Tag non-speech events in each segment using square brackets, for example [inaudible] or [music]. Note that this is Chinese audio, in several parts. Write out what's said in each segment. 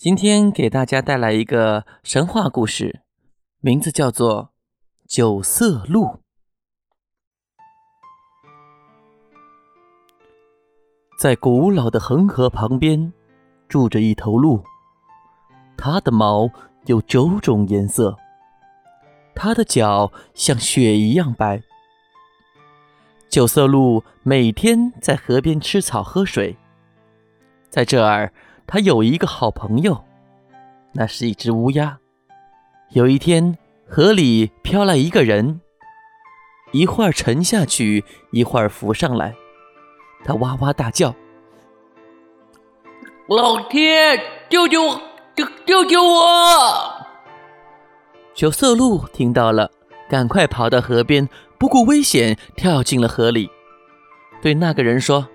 今天给大家带来一个神话故事，名字叫做《九色鹿》。在古老的恒河旁边，住着一头鹿，它的毛有九种颜色，它的脚像雪一样白。九色鹿每天在河边吃草喝水，在这儿。他有一个好朋友，那是一只乌鸦。有一天，河里飘来一个人，一会儿沉下去，一会儿浮上来。他哇哇大叫：“老天，救救我！救救救我！”九色鹿听到了，赶快跑到河边，不顾危险跳进了河里，对那个人说：“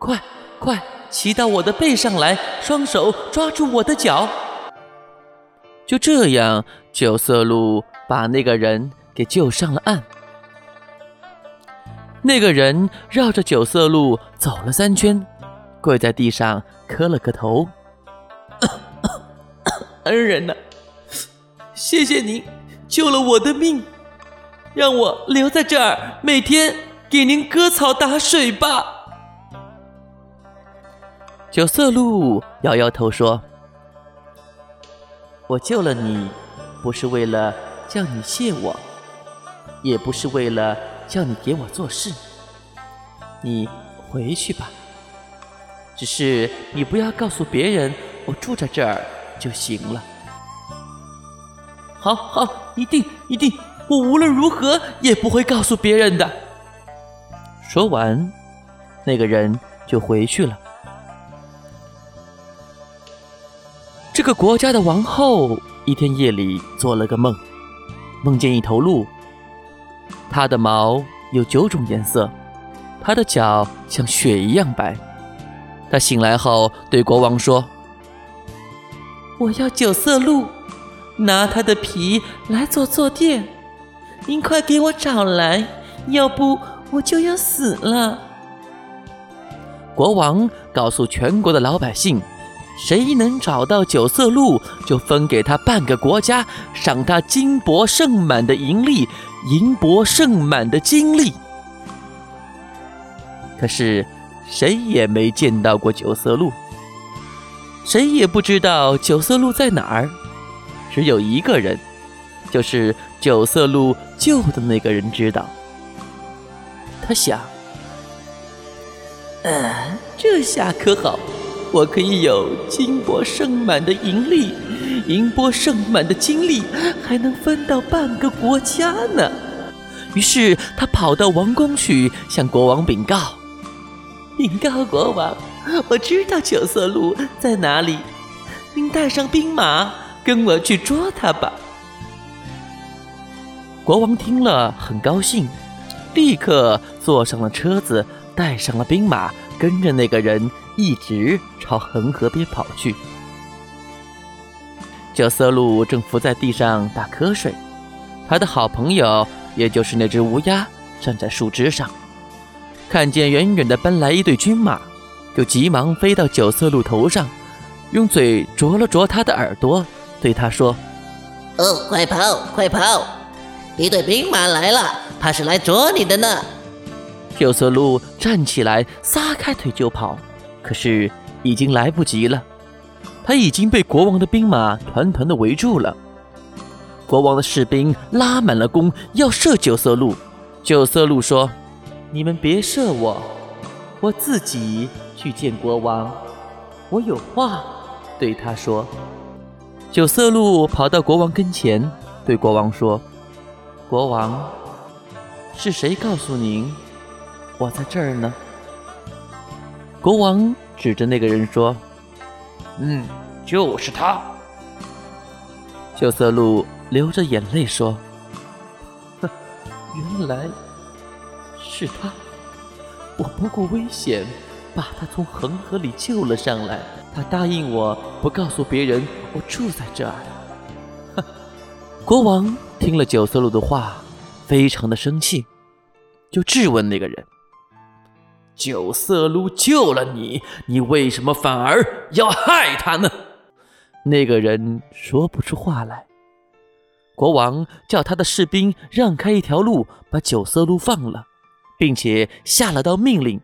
快快！”骑到我的背上来，双手抓住我的脚。就这样，九色鹿把那个人给救上了岸。那个人绕着九色鹿走了三圈，跪在地上磕了个头：“ [coughs] 恩人呐，谢谢您救了我的命，让我留在这儿，每天给您割草打水吧。”九色鹿摇摇头说：“我救了你，不是为了叫你谢我，也不是为了叫你给我做事。你回去吧，只是你不要告诉别人我住在这儿就行了。”“好好，一定一定，我无论如何也不会告诉别人的。”说完，那个人就回去了。个国家的王后一天夜里做了个梦，梦见一头鹿，它的毛有九种颜色，它的脚像雪一样白。她醒来后对国王说：“我要九色鹿，拿它的皮来做坐垫，您快给我找来，要不我就要死了。”国王告诉全国的老百姓。谁能找到九色鹿，就分给他半个国家，赏他金帛盛满的银粒，银帛盛满的金粒。可是谁也没见到过九色鹿，谁也不知道九色鹿在哪儿。只有一个人，就是九色鹿救的那个人知道。他想，嗯，这下可好。我可以有金帛盛满的银粒，银帛盛满的金粒，还能分到半个国家呢。于是他跑到王宫去，向国王禀告：“禀告国王，我知道九色鹿在哪里，您带上兵马跟我去捉它吧。”国王听了很高兴，立刻坐上了车子，带上了兵马，跟着那个人。一直朝恒河边跑去。九色鹿正伏在地上打瞌睡，他的好朋友，也就是那只乌鸦，站在树枝上，看见远远的奔来一队军马，就急忙飞到九色鹿头上，用嘴啄了啄他的耳朵，对他说：“哦，快跑，快跑！一队兵马来了，怕是来捉你的呢。”九色鹿站起来，撒开腿就跑。可是已经来不及了，他已经被国王的兵马团团的围住了。国王的士兵拉满了弓，要射九色鹿。九色鹿说：“你们别射我，我自己去见国王，我有话对他说。”九色鹿跑到国王跟前，对国王说：“国王，是谁告诉您我在这儿呢？”国王指着那个人说：“嗯，就是他，九色鹿流着眼泪说：“哼，原来是他！我不顾危险把他从恒河里救了上来。他答应我不告诉别人我住在这儿。”哼！国王听了九色鹿的话，非常的生气，就质问那个人：“九色鹿救了你，你为什么反而要害他呢？”那个人说不出话来。国王叫他的士兵让开一条路，把九色鹿放了，并且下了道命令：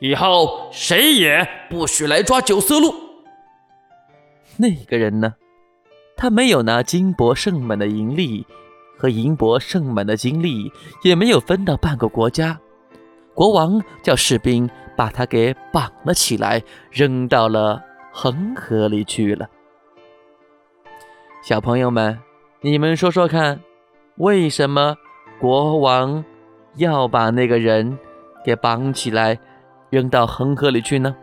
以后谁也不许来抓九色鹿。那个人呢？他没有拿金帛盛满的银粒和银帛盛满的金粒，也没有分到半个国家。国王叫士兵把他给绑了起来，扔到了。恒河里去了。小朋友们，你们说说看，为什么国王要把那个人给绑起来，扔到恒河里去呢？